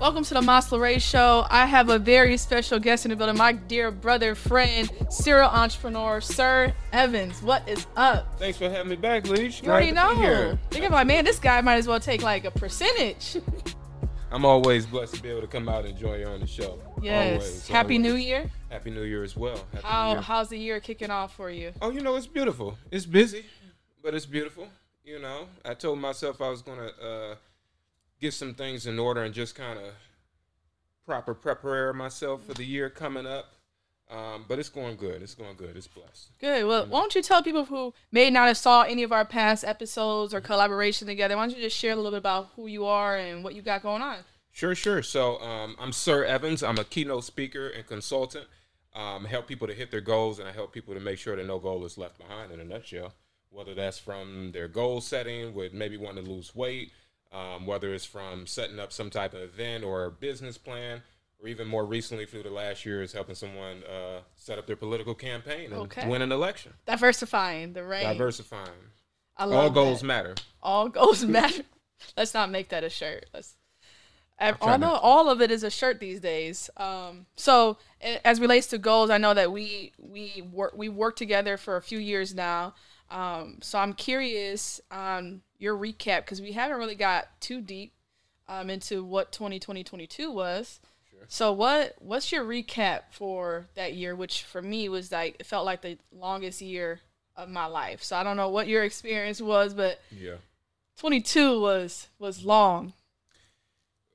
Welcome to the Masla Ray Show. I have a very special guest in the building, my dear brother, friend, serial entrepreneur, Sir Evans. What is up? Thanks for having me back, Leach. You already know. Think about, man, this guy might as well take like a percentage. I'm always blessed to be able to come out and join you on the show. Yes. Happy. New Year. Happy New Year as well. Happy How Year. how's the year kicking off for you? Oh, you know, it's beautiful. It's busy, but it's beautiful. You know, I told myself I was going to uh, get some things in order and just kind of proper prepare myself for the year coming up. Um, but it's going good. It's going good. It's blessed. Good. Well, why don't you tell people who may not have saw any of our past episodes or collaboration together? Why don't you just share a little bit about who you are and what you got going on? Sure, sure. So um, I'm Sir Evans. I'm a keynote speaker and consultant. Um, help people to hit their goals, and I help people to make sure that no goal is left behind. In a nutshell, whether that's from their goal setting, with maybe wanting to lose weight, um, whether it's from setting up some type of event or business plan, or even more recently through the last year is helping someone uh, set up their political campaign and Okay. win an election. Diversifying the range. Diversifying. I love All goals that. matter. All goals matter. Let's not make that a shirt. Let's. Although to- all of it is a shirt these days. Um, so as relates to goals, I know that we we work we worked together for a few years now. Um, so I'm curious on your recap because we haven't really got too deep um, into what 2020 22 was. So what what's your recap for that year? Which for me was like it felt like the longest year of my life. So I don't know what your experience was, but Yeah. 22 was was long.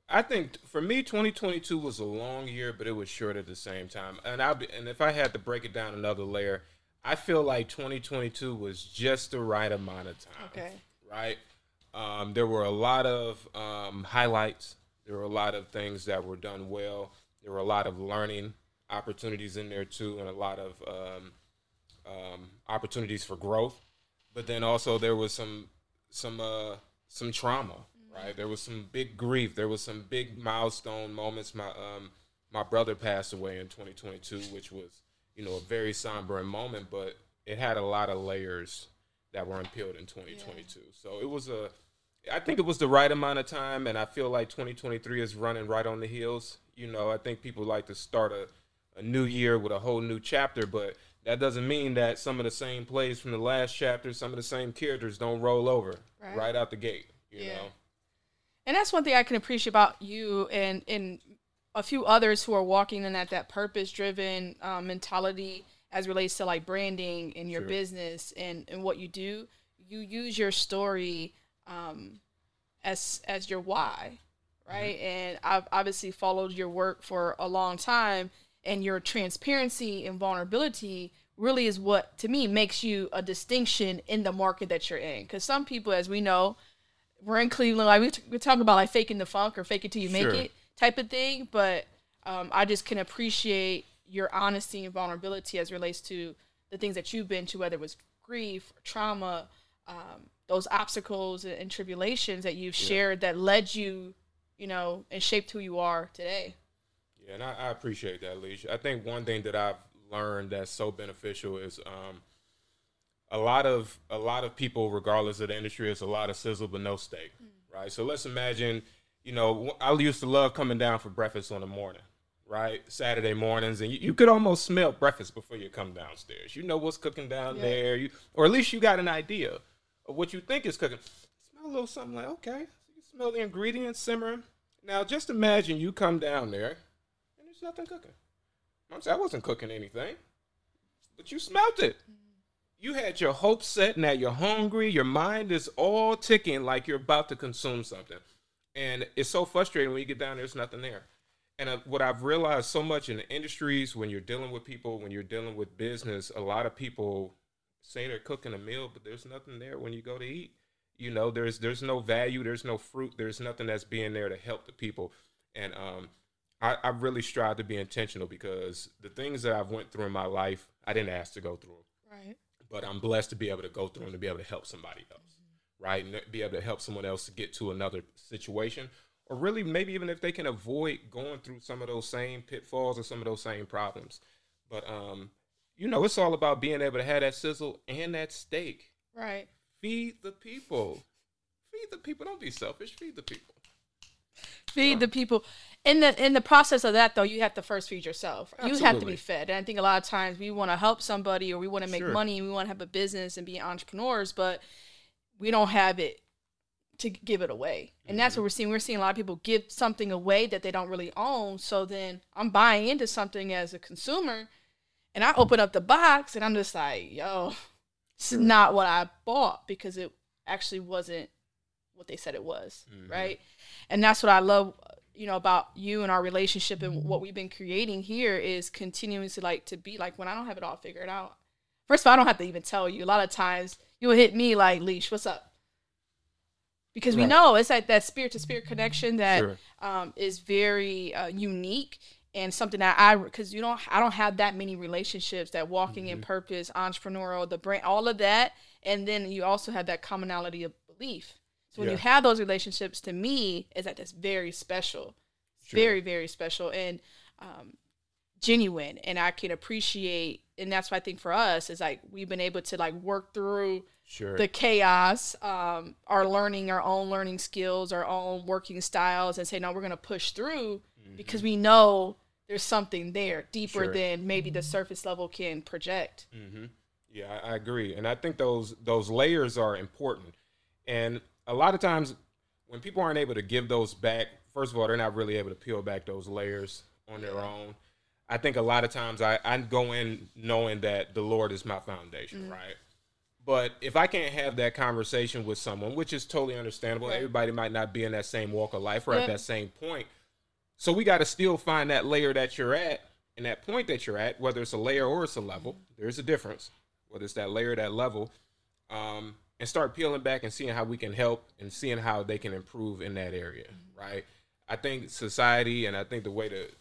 I think for me, 2022 was a long year, but it was short at the same time. And I and if I had to break it down another layer, I feel like 2022 was just the right amount of time. Okay. Right. Um, there were a lot of um, highlights. There were a lot of things that were done well. There were a lot of learning opportunities in there too, and a lot of um, um, opportunities for growth. But then also there was some some uh, some trauma, right? There was some big grief. There was some big milestone moments. My um, my brother passed away in 2022, which was you know a very somber moment, but it had a lot of layers that were unpeeled in 2022. So it was a I think it was the right amount of time, and I feel like 2023 is running right on the heels. You know, I think people like to start a, a new year with a whole new chapter, but that doesn't mean that some of the same plays from the last chapter, some of the same characters don't roll over Right. right, out the gate. You Yeah. know, And that's one thing I can appreciate about you and and a few others who are walking in at that purpose driven um, mentality as relates to like branding in your Sure. business and, and what you do. You use your story um, as as your why, right? And I've obviously followed your work for a long time, and your transparency and vulnerability really is what to me makes you a distinction in the market that you're in. Because some people, as we know, we're in Cleveland. Like we t- we talk about like faking the funk or fake it till you make it type of thing. But um, I just can appreciate your honesty and vulnerability as relates to the things that you've been to, whether it was grief, trauma, um, those obstacles and, tribulations that you've shared that led you, you know, and shaped who you are today. Yeah, and I, I appreciate that, Leash. I think one thing that I've learned that's so beneficial is um, a lot of a lot of people, regardless of the industry, it's a lot of sizzle but no steak, right? So let's imagine, you know, I used to love coming down for breakfast on the morning, right? Saturday mornings, and you, you could almost smell breakfast before you come downstairs. You know what's cooking down Yeah. there, you, or at least you got an idea of what you think is cooking. Smell a little something like okay, so you smell the ingredients simmering. Now just imagine you come down there and there's nothing cooking. I'm saying I wasn't cooking anything, but you smelt it. Mm-hmm. You had your hopes set, now you're hungry. Your mind is all ticking like you're about to consume something, and it's so frustrating when you get down. there. There's nothing there. And uh, what I've realized so much in the industries, when you're dealing with people, when you're dealing with business, a lot of people say they're cooking a meal, but there's nothing there when you go to eat. You know, there's there's no value, there's no fruit, there's nothing that's being there to help the people. And um, I, I really strive to be intentional because the things that I've went through in my life, I didn't ask to go through, Right. but I'm blessed to be able to go through them to be able to help somebody else, right? And be able to help someone else to get to another situation, or really maybe even if they can avoid going through some of those same pitfalls or some of those same problems. But um, you know, it's all about being able to have that sizzle and that steak. Right. Feed the people. Feed the people. Don't be selfish. Feed the people. feed the people. In the in the process of that though, you have to first feed yourself. You have to be fed. And I think a lot of times we want to help somebody or we want to make Sure. money and we want to have a business and be entrepreneurs, but we don't have it to give it away. And that's mm-hmm. what we're seeing. We're seeing a lot of people give something away that they don't really own. So then I'm buying into something as a consumer and I open up the box and I'm just like, yo, this is not what I bought because it actually wasn't what they said it was, mm-hmm. right? And that's what I love, you know, about you and our relationship and what we've been creating here is continuing to like to be like when I don't have it all figured out. First of all, I don't have to even tell you. A lot of times you'll hit me like, Leash, what's up? Because we Right. know it's like that spirit to spirit connection that Sure. um, is very uh, unique and something that I because you don't I don't have that many relationships that walking in purpose, entrepreneurial, the brand, all of that, and then you also have that commonality of belief. So when you have those relationships, to me, is that that's very special, Sure. very very special and um, genuine, and I can appreciate. And that's why I think for us is like we've been able to like work through Sure. the chaos, um, our learning our own learning skills, our own working styles, and say, no, we're going to push through because we know there's something there deeper Sure. than maybe the surface level can project. hmm Yeah, I, I agree, and I think those those layers are important. And a lot of times, when people aren't able to give those back, first of all, they're not really able to peel back those layers on their own. I think a lot of times I, I go in knowing that the Lord is my foundation, right? But if I can't have that conversation with someone, which is totally understandable, Right. everybody might not be in that same walk of life or Yeah. at that same point. So we got to still find that layer that you're at and that point that you're at, whether it's a layer or it's a level. There's a difference, whether it's that layer, that level, um, and start peeling back and seeing how we can help and seeing how they can improve in that area, right? I think society and I think the way that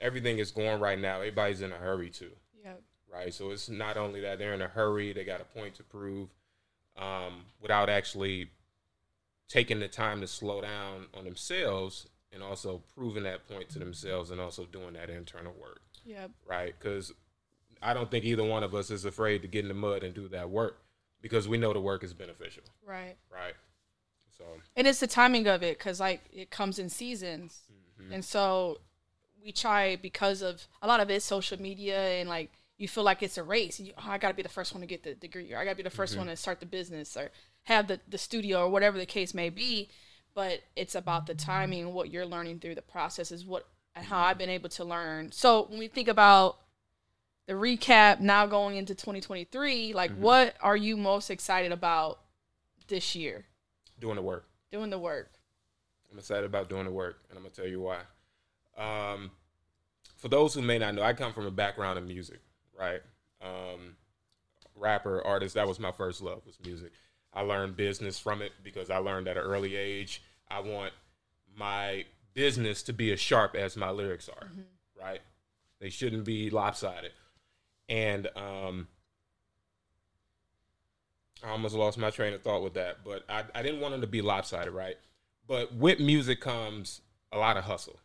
everything is going right now, everybody's in a hurry too. Right? So it's not only that they're in a hurry, they got a point to prove um, without actually taking the time to slow down on themselves and also proving that point to themselves and also doing that internal work, Yeah. right? Because I don't think either one of us is afraid to get in the mud and do that work because we know the work is beneficial, Right. right? So, And it's the timing of it because, like, it comes in seasons. Mm-hmm. And so we try because of a lot of it social media and like you feel like it's a race. You, oh, I got to be the first one to get the degree or I got to be the 1st Mm-hmm. one to start the business or have the, the studio or whatever the case may be. But it's about the timing, what you're learning through the process is what and how I've been able to learn. So when we think about the recap now going into 2023, like Mm-hmm. what are you most excited about this year? doing the work. Doing the work. I'm excited about doing the work, and I'm gonna tell you why. Um, for those who may not know, I come from a background in music, right? Um, rapper, artist. That was my first love was music. I learned business from it because I learned at an early age. I want my business to be as sharp as my lyrics are, right? They shouldn't be lopsided. And um, I almost lost my train of thought with that, but I, I didn't want them to be lopsided, right? But with music comes a lot of hustle.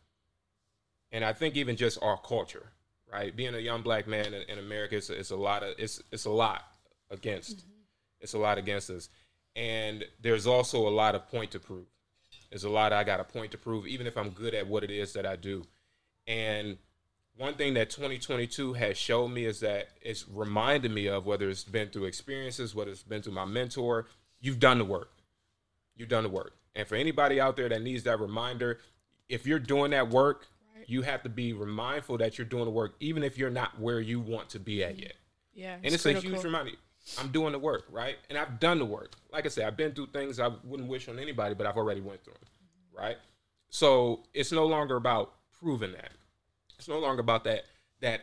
And I think even just our culture, right? Being a young black man in, in America, it's, it's a lot of it's it's a lot against. Mm-hmm. It's a lot against us. And there's also a lot of point to prove. There's a lot I got a point to prove, even if I'm good at what it is that I do. And one thing that 2022 has showed me is that it's reminded me of whether it's been through experiences, whether it's been through my mentor, you've done the work. You've done the work. And for anybody out there that needs that reminder, if you're doing that work, you have to be mindful that you're doing the work, even if you're not where you want to be at mm-hmm. yet. Yeah. And it's a huge reminder. I'm doing the work, right? And I've done the work. Like I said, I've been through things I wouldn't wish on anybody, but I've already went through them, mm-hmm. right? So it's no longer about proving that. It's no longer about that that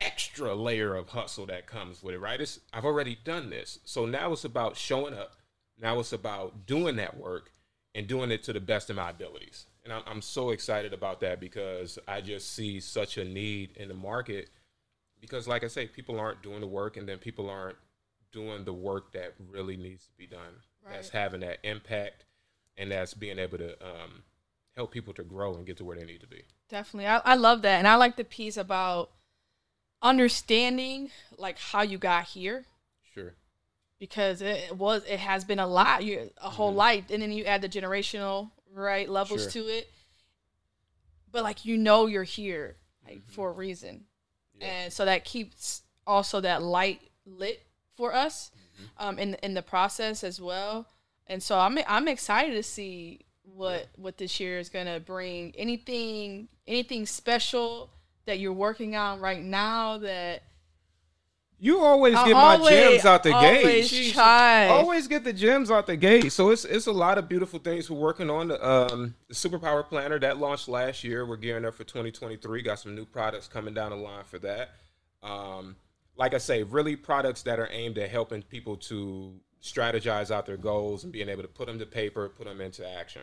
extra layer of hustle that comes with it, right? It's I've already done this. So now it's about showing up. Now it's about doing that work and doing it to the best of my abilities. And I'm, I'm so excited about that because I just see such a need in the market because like I say, people aren't doing the work and then people aren't doing the work that really needs to be done. That's having that impact and that's being able to um, help people to grow and get to where they need to be. Definitely. I, I love that. And I like the piece about understanding like how you got here Sure. because it was it has been a lot you a whole life and then you add the generational right levels. Sure. to it but like you know you're here like Mm-hmm. for a reason, and so that keeps also that light lit for us Mm-hmm. um, in in the process as well. And so I'm I'm excited to see what what this year is gonna bring. Anything anything special that you're working on right now that You always I get my gems out the gate. always she try. Always get the gems out the gate. So it's it's a lot of beautiful things we're working on. The, um, the Superpower Planner that launched last year. We're gearing up for 2023. Got some new products coming down the line for that. Um, like I say, really products that are aimed at helping people to strategize out their goals and being able to put them to paper, put them into action.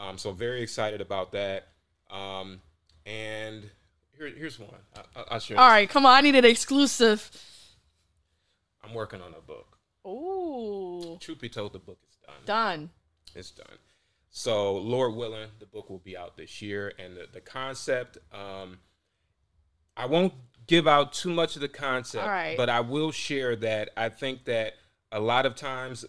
Um, so very excited about that. Um, and here, here's one. I, I, all right, come on, I need an exclusive. I'm working on a book. Ooh, Truth be told, the book is done. done. It's done. So, Lord willing, the book will be out this year. And the, the concept, um, I won't give out too much of the concept, right. but I will share that I think that a lot of times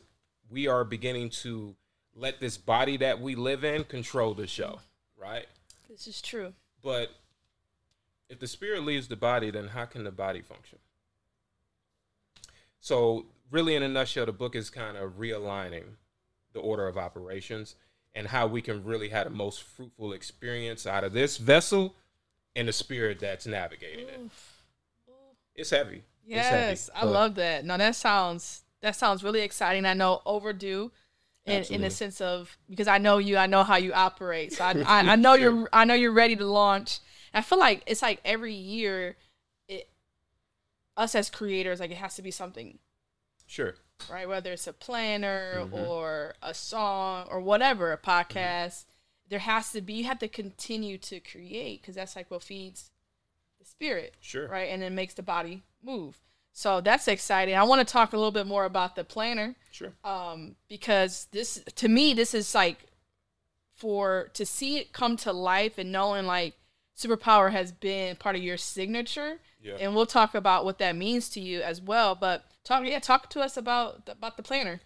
we are beginning to let this body that we live in control the show, right? This is true. But if the spirit leaves the body, then how can the body function? So, really, in a nutshell, the book is kind of realigning the order of operations and how we can really have the most fruitful experience out of this vessel and the spirit that's navigating it. It's heavy. It's heavy, Yes, I love that. No, that sounds that sounds really exciting. I know overdue in, in the sense of because I know you, I know how you operate. So I, I, I know you're I know you're ready to launch. I feel like it's like every year, us as creators like it has to be something Sure. right? Whether it's a planner Mm-hmm. or a song or whatever, a podcast, there has to be. You have to continue to create because that's like what feeds the spirit, Sure. right? And it makes the body move. So that's exciting. I want to talk a little bit more about the planner Sure. um, because this, to me, this is like for to see it come to life and knowing like superpower has been part of your signature Yeah. and we'll talk about what that means to you as well but talk yeah talk to us about about the planner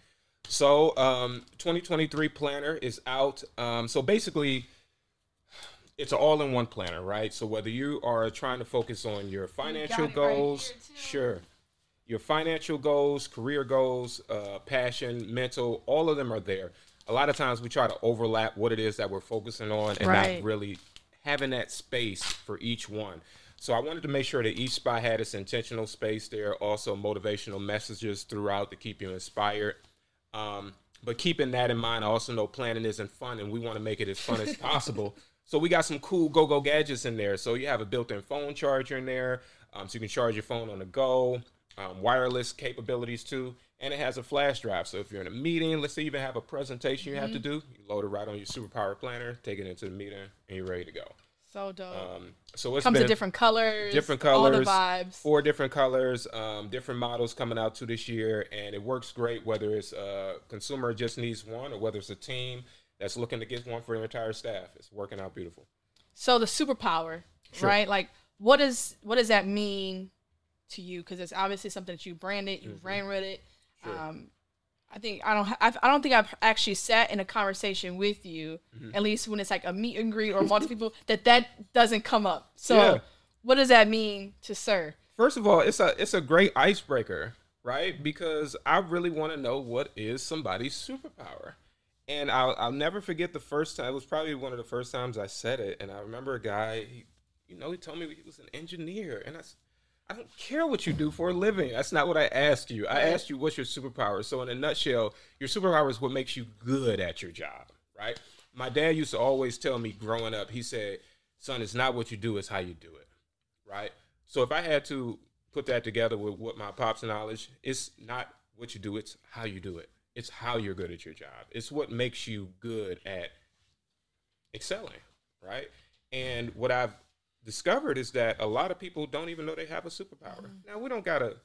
So, um, 2023 planner is out. Um, so basically, it's an all-in-one planner, right? So whether you are trying to focus on your financial right goals, here, sure, your financial goals, career goals, uh, passion, mental, all of them are there. A lot of times we try to overlap what it is that we're focusing on and Right. not really having that space for each one. So I wanted to make sure that each spot had its intentional space there, are also motivational messages throughout to keep you inspired. Um, but keeping that in mind, I also know planning isn't fun, and we want to make it as fun as possible. So we got some cool go-go gadgets in there. So you have a built-in phone charger in there, um, so you can charge your phone on the go. Um, wireless capabilities too, and it has a flash drive. So if you're in a meeting, let's say you even have a presentation you have to do, you load it right on your superpower planner, take it into the meeting, and you're ready to go. So dope Um, so it comes in different colors different all the colors, vibes four different colors, um, different models coming out to this year, and it works great whether it's a consumer just needs one or whether it's a team that's looking to get one for their entire staff. It's working out beautiful. so the superpower Sure. right like what does what does that mean to you because it's obviously something that you branded you ran with it Mm-hmm. Sure. um I think I don't. I've, I don't think I've actually sat in a conversation with you, Mm-hmm. at least when it's like a meet and greet or multiple people, that that doesn't come up. So, Yeah. what does that mean to Sir? First of all, it's a it's a great icebreaker, right? Because I really want to know what is somebody's superpower. And I'll, I'll never forget the first time. It was probably one of the first times I said it. And I remember a guy, he, you know, he told me he was an engineer. And I, s- I don't care what you do for a living. That's not what I asked you. I asked you what's your superpower. So in a nutshell, your superpower is what makes you good at your job, right? My dad used to always tell me growing up. He said, "Son, it's not what you do; it's how you do it." Right. So if I had to put that together with what my pops knowledge, it's not what you do; it's how you do it. It's how you're good at your job. It's what makes you good at excelling, right? And what I've discovered is that a lot of people don't even know they have a superpower. Mm-hmm. Now we don't gotta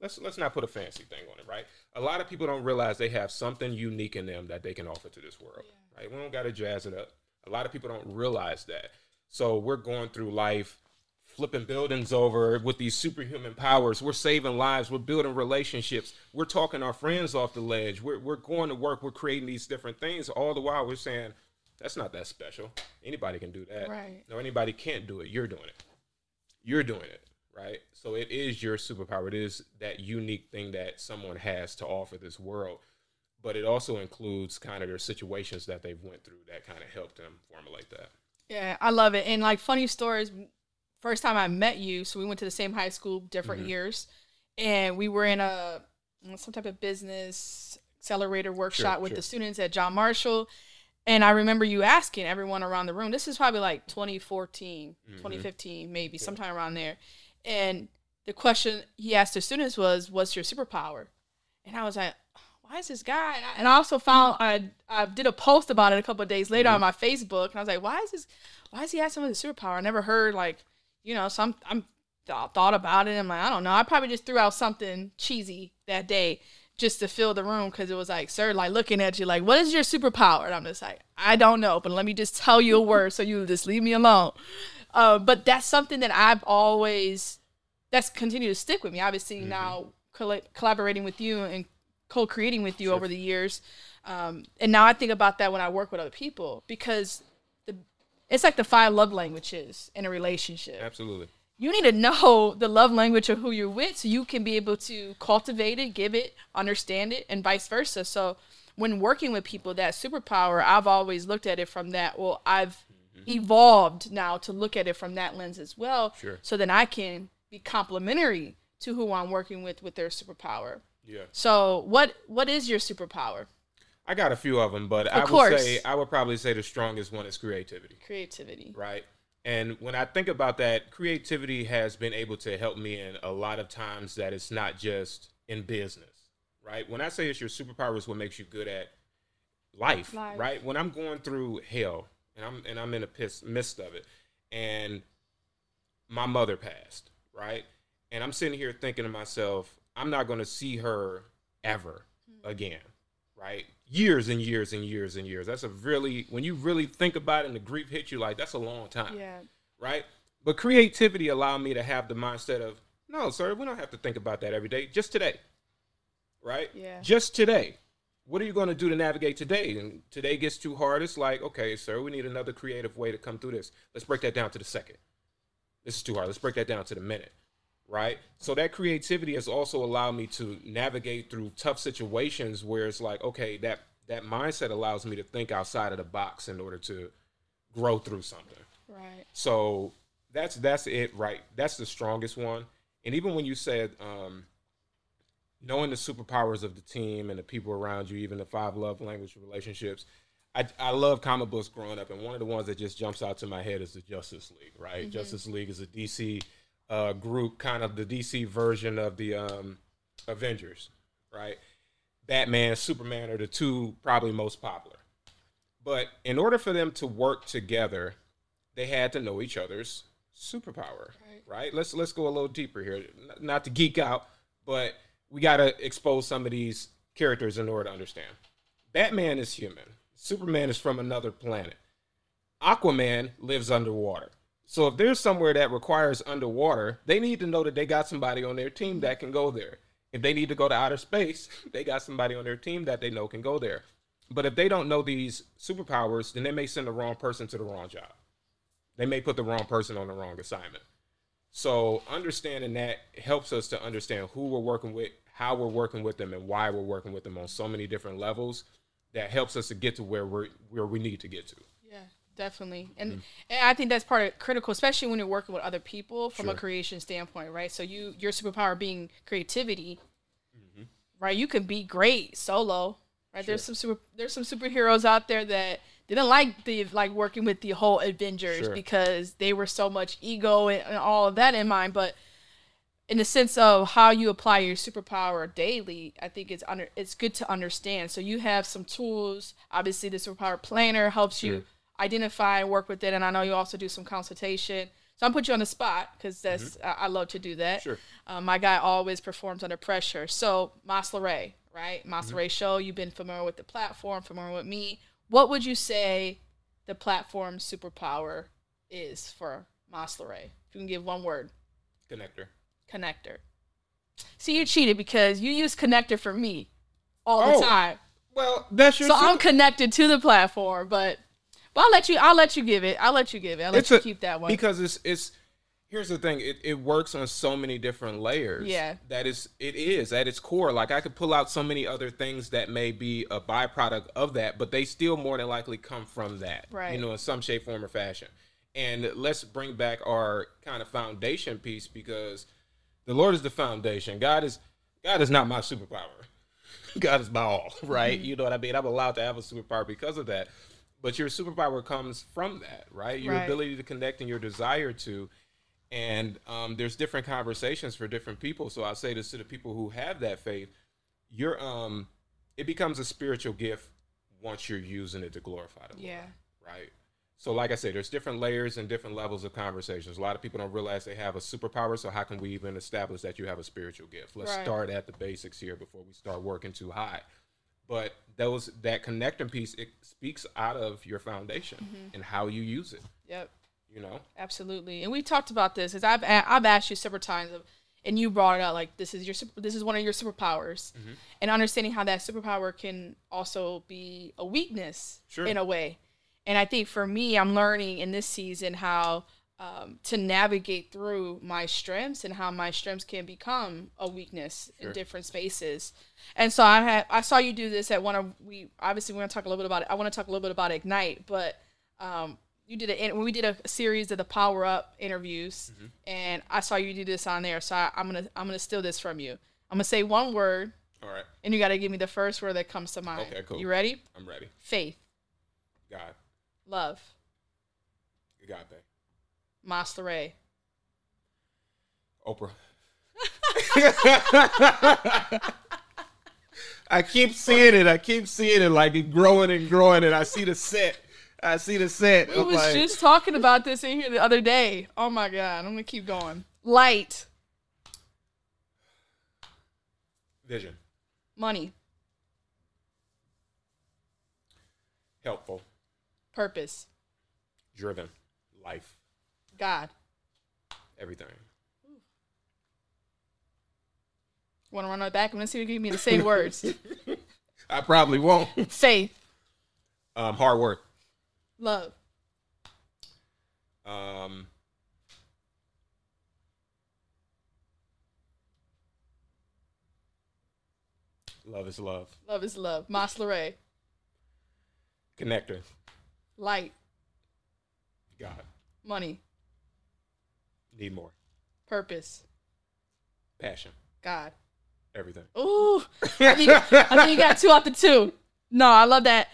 let's let's not put a fancy thing on it, right? A lot of people don't realize they have something unique in them that they can offer to this world, right? We don't gotta jazz it up. A lot of people don't realize that. So we're going through life flipping buildings over with these superhuman powers. We're saving lives. We're building relationships. We're talking our friends off the ledge. We're, we're going to work. We're creating these different things. All the while, we're saying, That's not that special. Anybody can do that. Right. No, anybody can't do it. You're doing it. You're doing it, right? So it is your superpower. It is that unique thing that someone has to offer this world. But it also includes kind of their situations that they've went through that kind of helped them formulate that. Yeah, I love it. And like funny stories, first time I met you, so we went to the same high school, different Mm-hmm. years, and we were in a some type of business accelerator workshop with sure. the students at John Marshall. And I remember you asking everyone around the room, this is probably like 2014, Mm-hmm. 2015, maybe sometime around there. And the question he asked the students was, What's your superpower? And I was like, why is this guy? And I, and I also found I I did a post about it a couple of days later on my Facebook, and I was like, why is this? Why is he asking for the superpower? I never heard like, you know, some I'm th- thought about it. I'm like, I don't know. I probably just threw out something cheesy that day just to fill the room because it was like, sir, like looking at you, like, what is your superpower? And I'm just like, I don't know, but let me just tell you a word so you just leave me alone. Uh, but that's something that I've always that's continued to stick with me. Obviously, now colla- collaborating with you and co-creating with you over the years, um, and now I think about that when I work with other people because the it's like the five love languages in a relationship. Absolutely. You need to know the love language of who you're with so you can be able to cultivate it, give it, understand it, and vice versa. So when working with people, that superpower, I've always looked at it from that. Well, I've mm-hmm. evolved now to look at it from that lens as well. Sure. So then I can be complementary to who I'm working with with their superpower. Yeah. So what what is your superpower? I got a few of them, but I would course. say I would probably say the strongest one is creativity. Creativity. right? And when I think about that, creativity has been able to help me in a lot of times that it's not just in business, right? When I say it's your superpower, is what makes you good at life, Life. right? When I'm going through hell and I'm and I'm in the piss, midst of it, and my mother passed, right? And I'm sitting here thinking to myself, I'm not going to see her ever hmm. again, right? Years and years and years and years. That's a really, when you really think about it and the grief hits you, like, that's a long time, Yeah. right? But creativity allowed me to have the mindset of, no, sir, we don't have to think about that every day, just today, right? Yeah. Just today. What are you going to do to navigate today? And today gets too hard. It's like, okay, sir, we need another creative way to come through this. Let's break that down to the second. This is too hard. Let's break that down to the minute, right? So that creativity has also allowed me to navigate through tough situations where it's like, okay, that that mindset allows me to think outside of the box in order to grow through something. Right. So that's that's it, right? That's the strongest one. And even when you said um, knowing the superpowers of the team and the people around you, even the five love language relationships, I, I love comic books growing up, and one of the ones that just jumps out to my head is the Justice League. Right? Justice League is a DC uh, group, kind of the DC version of the um, Avengers. Right? Batman, Superman are the two probably most popular. But in order for them to work together, they had to know each other's superpower, right? Let's let's go a little deeper here, not to geek out, but we got to expose some of these characters in order to understand. Batman is human. Superman is from another planet. Aquaman lives underwater. So if there's somewhere that requires underwater, they need to know that they got somebody on their team that can go there. If they need to go to outer space, they got somebody on their team that they know can go there. But if they don't know these superpowers, then they may send the wrong person to the wrong job. They may put the wrong person on the wrong assignment. So understanding that helps us to understand who we're working with, how we're working with them, and why we're working with them on so many different levels. That helps us to get to where we're where we need to get to. Definitely. And, Mm-hmm. and I think that's part of critical, especially when you're working with other people from a creation standpoint, right? So you your superpower being creativity, Mm-hmm. right? You can be great solo, right? There's some super there's some superheroes out there that didn't like the like working with the whole Avengers Sure. because they were so much ego and, and all of that in mind, but in the sense of how you apply your superpower daily, I think it's under it's good to understand. So you have some tools. Obviously, the superpower planner helps you Sure. Identify and work with it, and I know you also do some consultation. So I'm put you on the spot because that's I, I love to do that. Mm-hmm. Sure. Um, my guy always performs under pressure. So Masla Ray, right? Masla Mm-hmm. Show. You've been familiar with the platform, familiar with me. What would you say the platform superpower is for Masla Ray? If you can give one word Connector. connector. See, you cheated because you use connector for me all Oh, the time. Well, that's your. So super- I'm connected to the platform, but But I'll let you. I'll let you give it. I'll let you give it. I'll let it's you a- keep that one. because it's it's here's the thing it, it works on so many different layers Yeah. that is it is at its core like i could pull out so many other things that may be a byproduct of that but they still more than likely come from that Right. you know in some shape form or fashion and let's bring back our kind of foundation piece because the lord is the foundation god is god is not my superpower God is my all, right? Mm-hmm. You know what I mean? I'm allowed to have a superpower because of that. But your superpower comes from that, right? Your Right. ability to connect and your desire to. And um, there's different conversations for different people. So I say this to the people who have that faith. You're um it becomes a spiritual gift once you're using it to glorify the Lord yeah. right? So, like I said, there's different layers and different levels of conversations. A lot of people don't realize they have a superpower. So, how can we even establish that you have a spiritual gift? Let's Right. start at the basics here before we start working too high. But those that connecting piece it speaks out of your foundation Mm-hmm. and how you use it. Yep. You know, Absolutely. And we talked about this. As I've a- I've asked you several times, of, and you brought it up like this is your this is one of your superpowers, Mm-hmm. and understanding how that superpower can also be a weakness Sure. in a way. And I think for me, I'm learning in this season how um, to navigate through my strengths and how my strengths can become a weakness Sure. in different spaces. And so I had I saw you do this at one of we obviously we're gonna talk a little bit about it. I want to talk a little bit about Ignite, but um, you did it when we did a series of the Power Up interviews, Mm-hmm. and I saw you do this on there. So I, I'm gonna I'm gonna steal this from you. I'm gonna say one word, all right, and you got to give me the first word that comes to mind. Okay, cool. You ready? I'm ready. Faith, God, love, God, babe. Mas LeRae. Oprah. I keep seeing it. I keep seeing it like it growing and growing, and I see the set. I see the set. We I'm was like, just talking about this in here the other day. Oh my god, I'm gonna keep going. Light, vision, money, helpful, purpose, driven, life, God. everything. Want to run it back? I'm gonna see if you give me the same words. I probably won't. Faith, Um, hard work. love, Um, love is love. love is love. Mas LeRae, Connector. light, God. money, Need more. purpose, Passion. God. Everything. Ooh, I think, I think you got two out the two. No, I love that.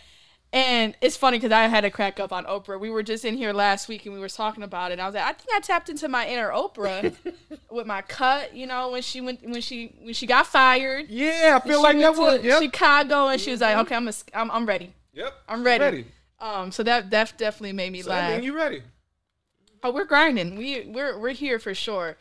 And it's funny because I had to crack up on Oprah. We were just in here last week and we were talking about it. I was like, I think I tapped into my inner Oprah with my cut. You know, when she went, when she, when she got fired. Yeah, I feel like that was. Yep. Chicago, and she was like, "Okay, I'm, a, I'm, I'm ready. yep. I'm ready." Um, so that that definitely made me So laugh. mean you ready? Oh, we're grinding. We we're we're here for sure.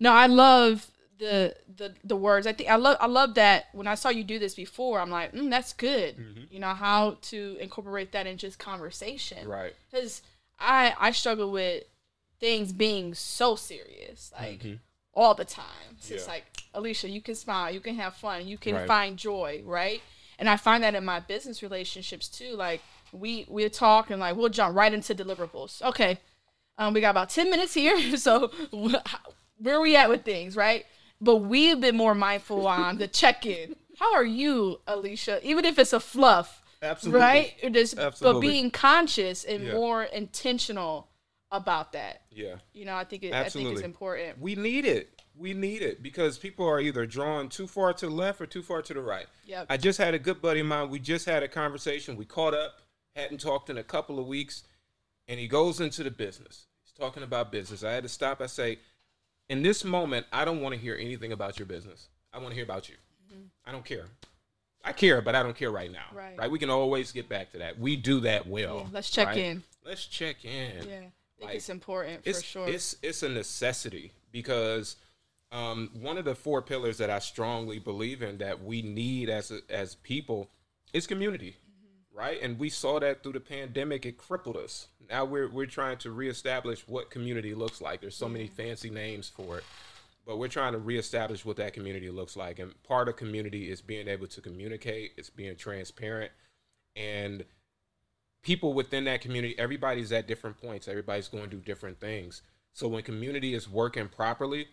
No, I love the the the words. I think I love I love that when I saw you do this before. I'm like, mm, that's good. You know how to incorporate that in just conversation. Right. Because I I struggle with things being so serious, like Mhm. all the time. So It's like Alicia, you can smile, you can have fun, you can Right. find joy, right? And I find that in my business relationships too. Like we we talk and like we'll jump right into deliverables. Okay, um, we got about ten minutes here, so where are we at with things, right? But we've been more mindful on the check in. How are you, Alicia? Even if it's a fluff, Absolutely. right? Just, but being conscious and Yeah. more intentional about that. Yeah. You know, I think it, I think Absolutely. it's important. We need it. We need it because people are either drawn too far to the left or too far to the right. Yep. I just had a good buddy of mine. We just had a conversation. We caught up, hadn't talked in a couple of weeks, and he goes into the business. He's talking about business. I had to stop. I say, in this moment, I don't want to hear anything about your business. I want to hear about you. I don't care. I care, but I don't care right now. Mm-hmm. Right. We can always get back to that. We do that well. Yeah, let's check right? in. Let's check in Yeah, I think Like, it's important it's for sure. it's it's a necessity because um, one of the four pillars that I strongly believe in that we need as a, as people is community, Mm-hmm. Right? And we saw that through the pandemic; it crippled us. Now we're we're trying to reestablish what community looks like. There's so many fancy names for it, but we're trying to reestablish what that community looks like. And part of community is being able to communicate. It's being transparent, and people within that community, everybody's at different points. Everybody's going to do different things. So when community is working properly,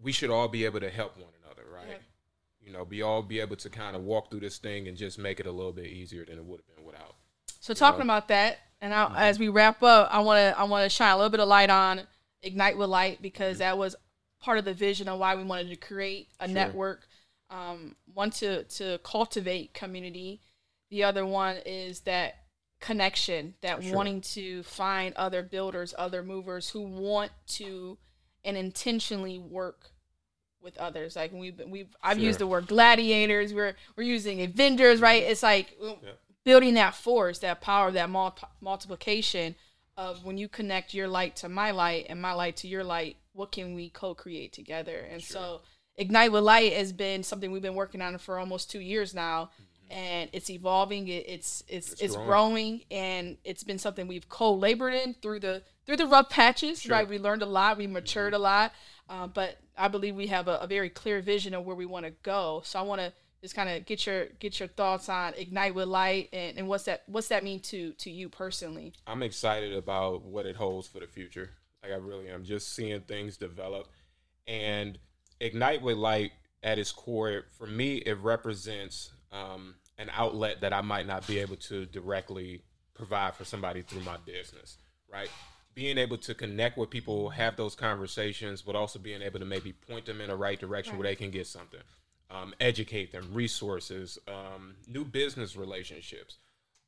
we should all be able to help one another, right? You know, be all be able to kind of walk through this thing and just make it a little bit easier than it would have been without. So talking about that, and I, as we wrap up, I want to I want to shine a little bit of light on ignite with light because that was part of the vision of why we wanted to create a Sure. network. Um, one to to cultivate community, the other one is that connection, that Sure. wanting to find other builders, other movers who want to and intentionally work with others. Like we've we've I've Sure. used the word gladiators. We're we're using vendors, right? It's like uh, Yeah. building that force, that power, that mul- multiplication of when you connect your light to my light and my light to your light, what can we co-create together? And so Ignite with Light has been something we've been working on for almost 2 years now. Mm-hmm. And it's evolving. It, it's it's It's it's growing. growing, and it's been something we've co-labored in through the through the rough patches. Sure. Right, we learned a lot, we matured a lot, uh, but I believe we have a, a very clear vision of where we want to go. So I want to just kind of get your get your thoughts on ignite with light and, and what's that what's that mean to to you personally I'm excited about what it holds for the future. Like I really am. Just seeing things develop and ignite with light at its core. For me, it represents um, an outlet that I might not be able to directly provide for somebody through my business. Right. Being able to connect with people, have those conversations, but also being able to maybe point them in the right direction where they can get something, um, educate them, resources, um, new business relationships.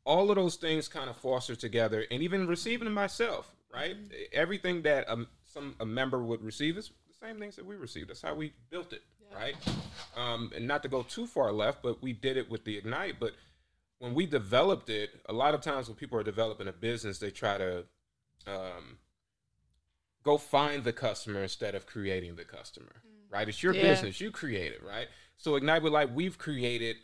All of those things kind of foster together and even receiving them myself right? Everything that um, some a member would receive is the same things that we receive that's how we built it right um, and not to go too far left but we did it with the ignite but when we developed it a lot of times when people are developing a business they try to um, go find the customer instead of creating the customer right it's your Yeah. business you create it right so ignite with light we've created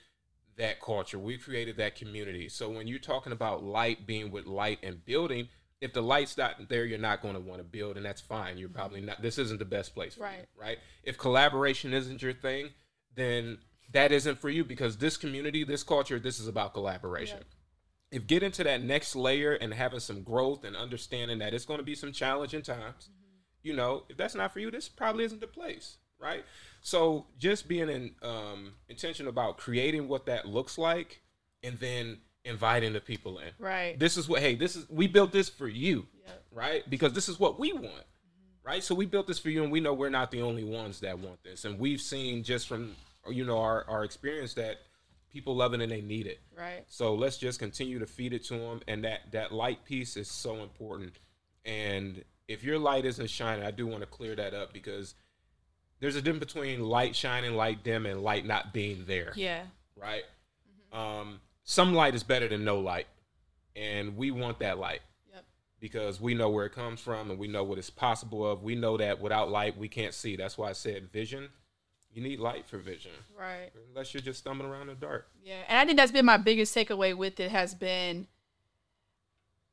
that culture. We've created that community. So when you're talking about light being with light and building, if the light's not there, you're not going to want to build, and that's fine. You're probably not. This isn't the best place, for you, Right. right? If collaboration isn't your thing, then that isn't for you because this community, this culture, this is about collaboration. If getting to that next layer and having some growth and understanding that it's going to be some challenging times, you know, if that's not for you, this probably isn't the place, right? So just being in, um, intentional about creating what that looks like, and then inviting the people in. right This is what hey, this is we built this for you, Yep. right? Because this is what we want, right? So we built this for you, and we know we're not the only ones that want this, and we've seen just from you know our our experience that people love it and they need it. right So let's just continue to feed it to them, and that that light piece is so important. And if your light isn't shining, I do want to clear that up because there's a difference between light shining, light dim, and light not being there, yeah right? Um, some light is better than no light, and we want that light yep because we know where it comes from and we know what it's possible of. We know that without light, we can't see. That's why I said vision. You need light for vision, right unless you're just stumbling around in the dark. yeah and i think that's been my biggest takeaway with it has been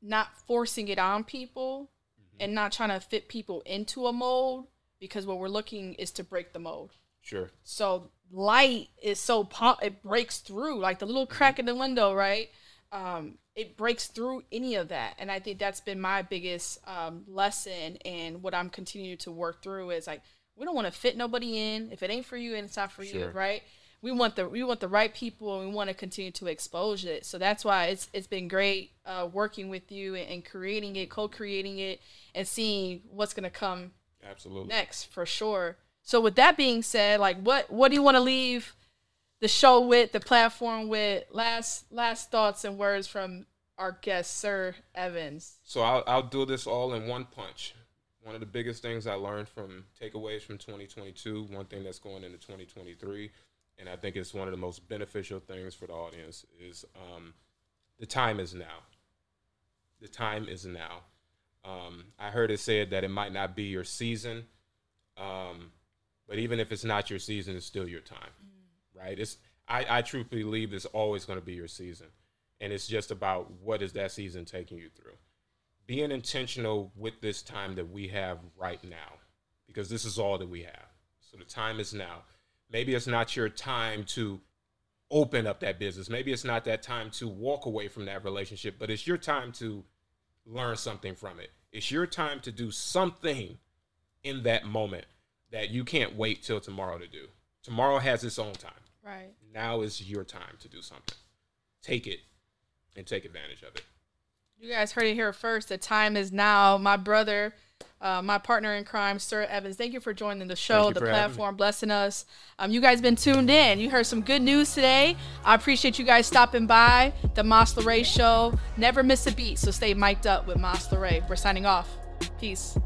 not forcing it on people mm-hmm. and not trying to fit people into a mold because what we're looking is to break the mold Sure. So light is so pop it breaks through like the little crack in the window, right? Um, it breaks through any of that, and I think that's been my biggest um, lesson and what I'm continuing to work through is like we don't want to fit nobody in. If it ain't for you, and it's not for you, right? We want the we want the right people, and we want to continue to expose it. So that's why it's it's been great uh, working with you and, and creating it, co-creating it, and seeing what's gonna come Absolutely. next for sure. So with that being said, like what what do you want to leave the show with, the platform with? Last last thoughts and words from our guest, Sir Evans. So I'll, I'll do this all in one punch. One of the biggest things I learned from takeaways from 2022, one thing that's going into 2023, and I think it's one of the most beneficial things for the audience is um, the time is now. The time is now. Um, I heard it said that it might not be your season, um, but even if it's not your season, it's still your time, right? It's I, I believe it's always going to be your season, and it's just about what is that season taking you through. Being intentional with this time that we have right now, because this is all that we have. So the time is now. Maybe it's not your time to open up that business. Maybe it's not that time to walk away from that relationship, but it's your time to learn something from it. It's your time to do something in that moment that you can't wait till tomorrow to do. Tomorrow has its own time. Right. Now is your time to do something. Take it and take advantage of it. You guys heard it here first. The time is now. My brother, uh, my partner in crime, Sir Evans. Thank you for joining the show, the platform, blessing us. Um, you guys been tuned in. You heard some good news today. I appreciate you guys stopping by the Mas Ray show. Never miss a beat, so stay mic'd up with Mas Ray. We're signing off. Peace.